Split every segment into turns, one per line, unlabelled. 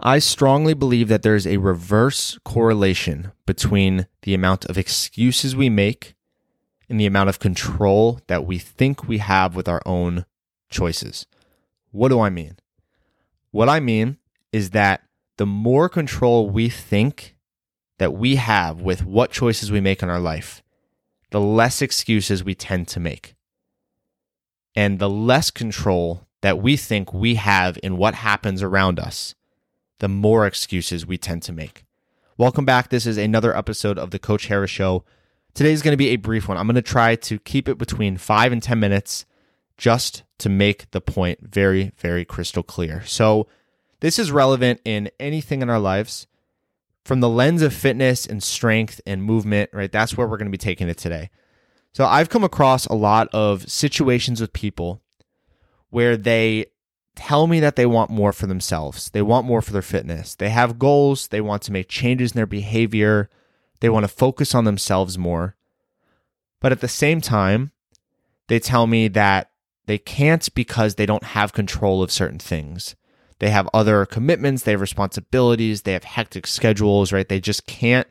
I strongly believe that there's a reverse correlation between the amount of excuses we make and the amount of control that we think we have with our own choices. What do I mean? What I mean is that the more control we think that we have with what choices we make in our life, the less excuses we tend to make. And the less control that we think we have in what happens around us, the more excuses we tend to make. Welcome back. This is another episode of the Coach Harris Show. Today is going to be a brief one. I'm going to try to keep it between five and 10 minutes just to make the point very, very crystal clear. So, this is relevant in anything in our lives from the lens of fitness and strength and movement, right? That's where we're going to be taking it today. So, I've come across a lot of situations with people where they tell me that they want more for themselves. They want more for their fitness. They have goals. They want to make changes in their behavior. They want to focus on themselves more. But at the same time, they tell me that they can't because they don't have control of certain things. They have other commitments, they have responsibilities, they have hectic schedules, right? They just can't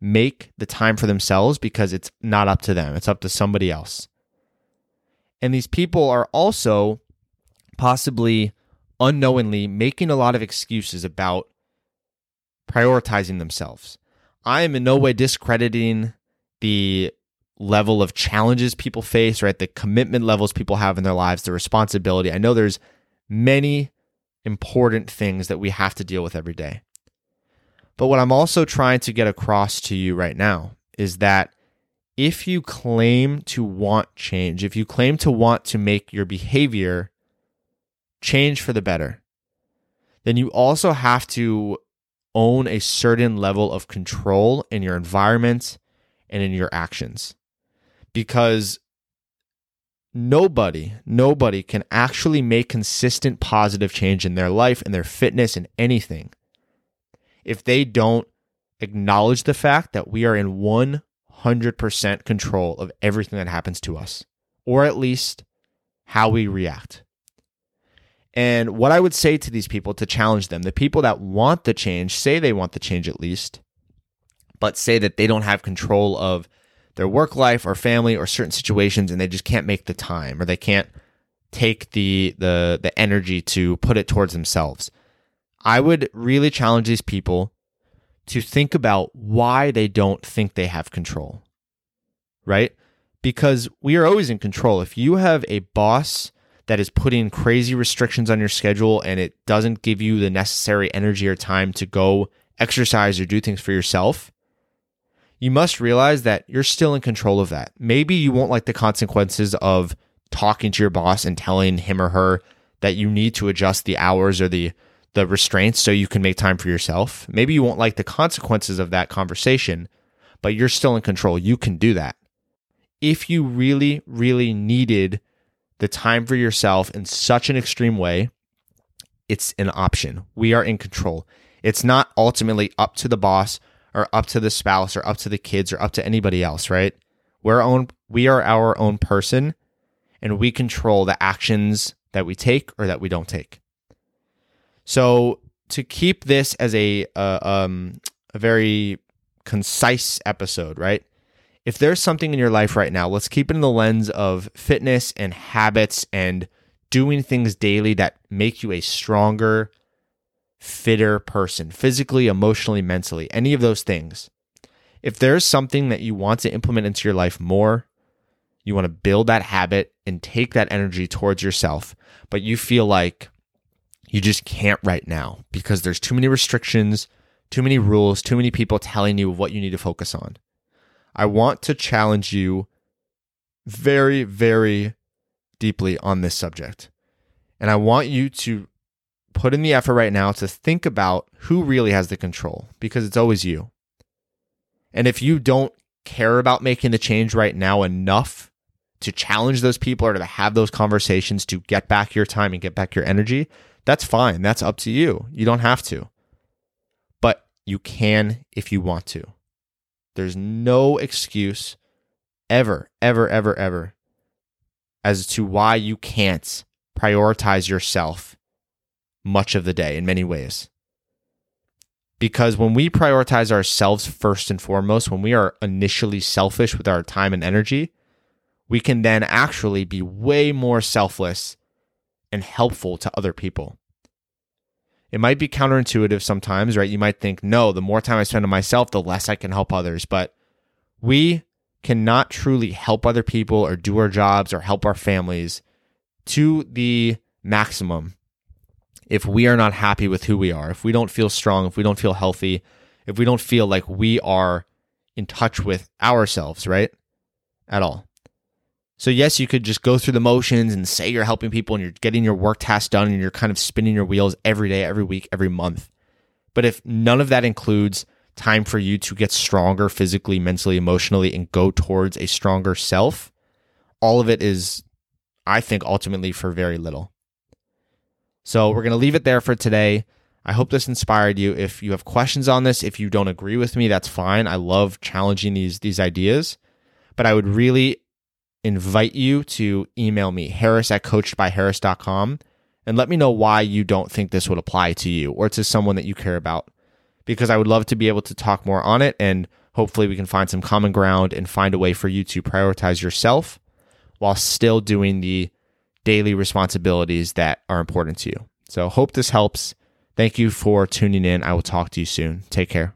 make the time for themselves because it's not up to them, it's up to somebody else. And these people are also possibly unknowingly making a lot of excuses about prioritizing themselves. I am in no way discrediting the level of challenges people face, right? The commitment levels people have in their lives, the responsibility. I know there's many important things that we have to deal with every day. But what I'm also trying to get across to you right now is that if you claim to want change, if you claim to want to make your behavior change for the better, then you also have to own a certain level of control in your environment and in your actions. Because nobody, nobody can actually make consistent positive change in their life and their fitness and anything if they don't acknowledge the fact that we are in 100% control of everything that happens to us, or at least how we react. And what I would say to these people to challenge them, the people that want the change, say they want the change at least, but say that they don't have control of their work life or family or certain situations and they just can't make the time or they can't take the the the energy to put it towards themselves. I would really challenge these people to think about why they don't think they have control. Right? Because we are always in control. If you have a boss that is putting crazy restrictions on your schedule and it doesn't give you the necessary energy or time to go exercise or do things for yourself, you must realize that you're still in control of that. Maybe you won't like the consequences of talking to your boss and telling him or her that you need to adjust the hours or the the restraints so you can make time for yourself. Maybe you won't like the consequences of that conversation, but you're still in control. You can do that. If you really really needed the time for yourself in such an extreme way, it's an option. We are in control. It's not ultimately up to the boss or up to the spouse or up to the kids or up to anybody else, right? We're own we are our own person and we control the actions that we take or that we don't take. So to keep this as a uh, um, a very concise episode, right? If there's something in your life right now, let's keep it in the lens of fitness and habits and doing things daily that make you a stronger, fitter person, physically, emotionally, mentally, any of those things. If there's something that you want to implement into your life more, you want to build that habit and take that energy towards yourself, but you feel like you just can't right now because there's too many restrictions, too many rules, too many people telling you what you need to focus on. I want to challenge you very, very deeply on this subject. And I want you to put in the effort right now to think about who really has the control because it's always you. And if you don't care about making the change right now enough to challenge those people or to have those conversations to get back your time and get back your energy, that's fine. That's up to you. You don't have to. But you can if you want to. There's no excuse ever, ever, ever, ever as to why you can't prioritize yourself much of the day in many ways. Because when we prioritize ourselves first and foremost, when we are initially selfish with our time and energy, we can then actually be way more selfless and helpful to other people. It might be counterintuitive sometimes, right? You might think, no, the more time I spend on myself, the less I can help others. But we cannot truly help other people or do our jobs or help our families to the maximum if we are not happy with who we are, if we don't feel strong, if we don't feel healthy, if we don't feel like we are in touch with ourselves, right? At all. So, yes, you could just go through the motions and say you're helping people and you're getting your work tasks done and you're kind of spinning your wheels every day, every week, every month. But if none of that includes time for you to get stronger physically, mentally, emotionally, and go towards a stronger self, all of it is, I think, ultimately for very little. So we're going to leave it there for today. I hope this inspired you. If you have questions on this, if you don't agree with me, that's fine. I love challenging these these ideas, but I would really invite you to email me harris at coachedbyharris.com and let me know why you don't think this would apply to you or to someone that you care about because I would love to be able to talk more on it and hopefully we can find some common ground and find a way for you to prioritize yourself while still doing the daily responsibilities that are important to you. So, hope this helps. Thank you for tuning in. I will talk to you soon. Take care.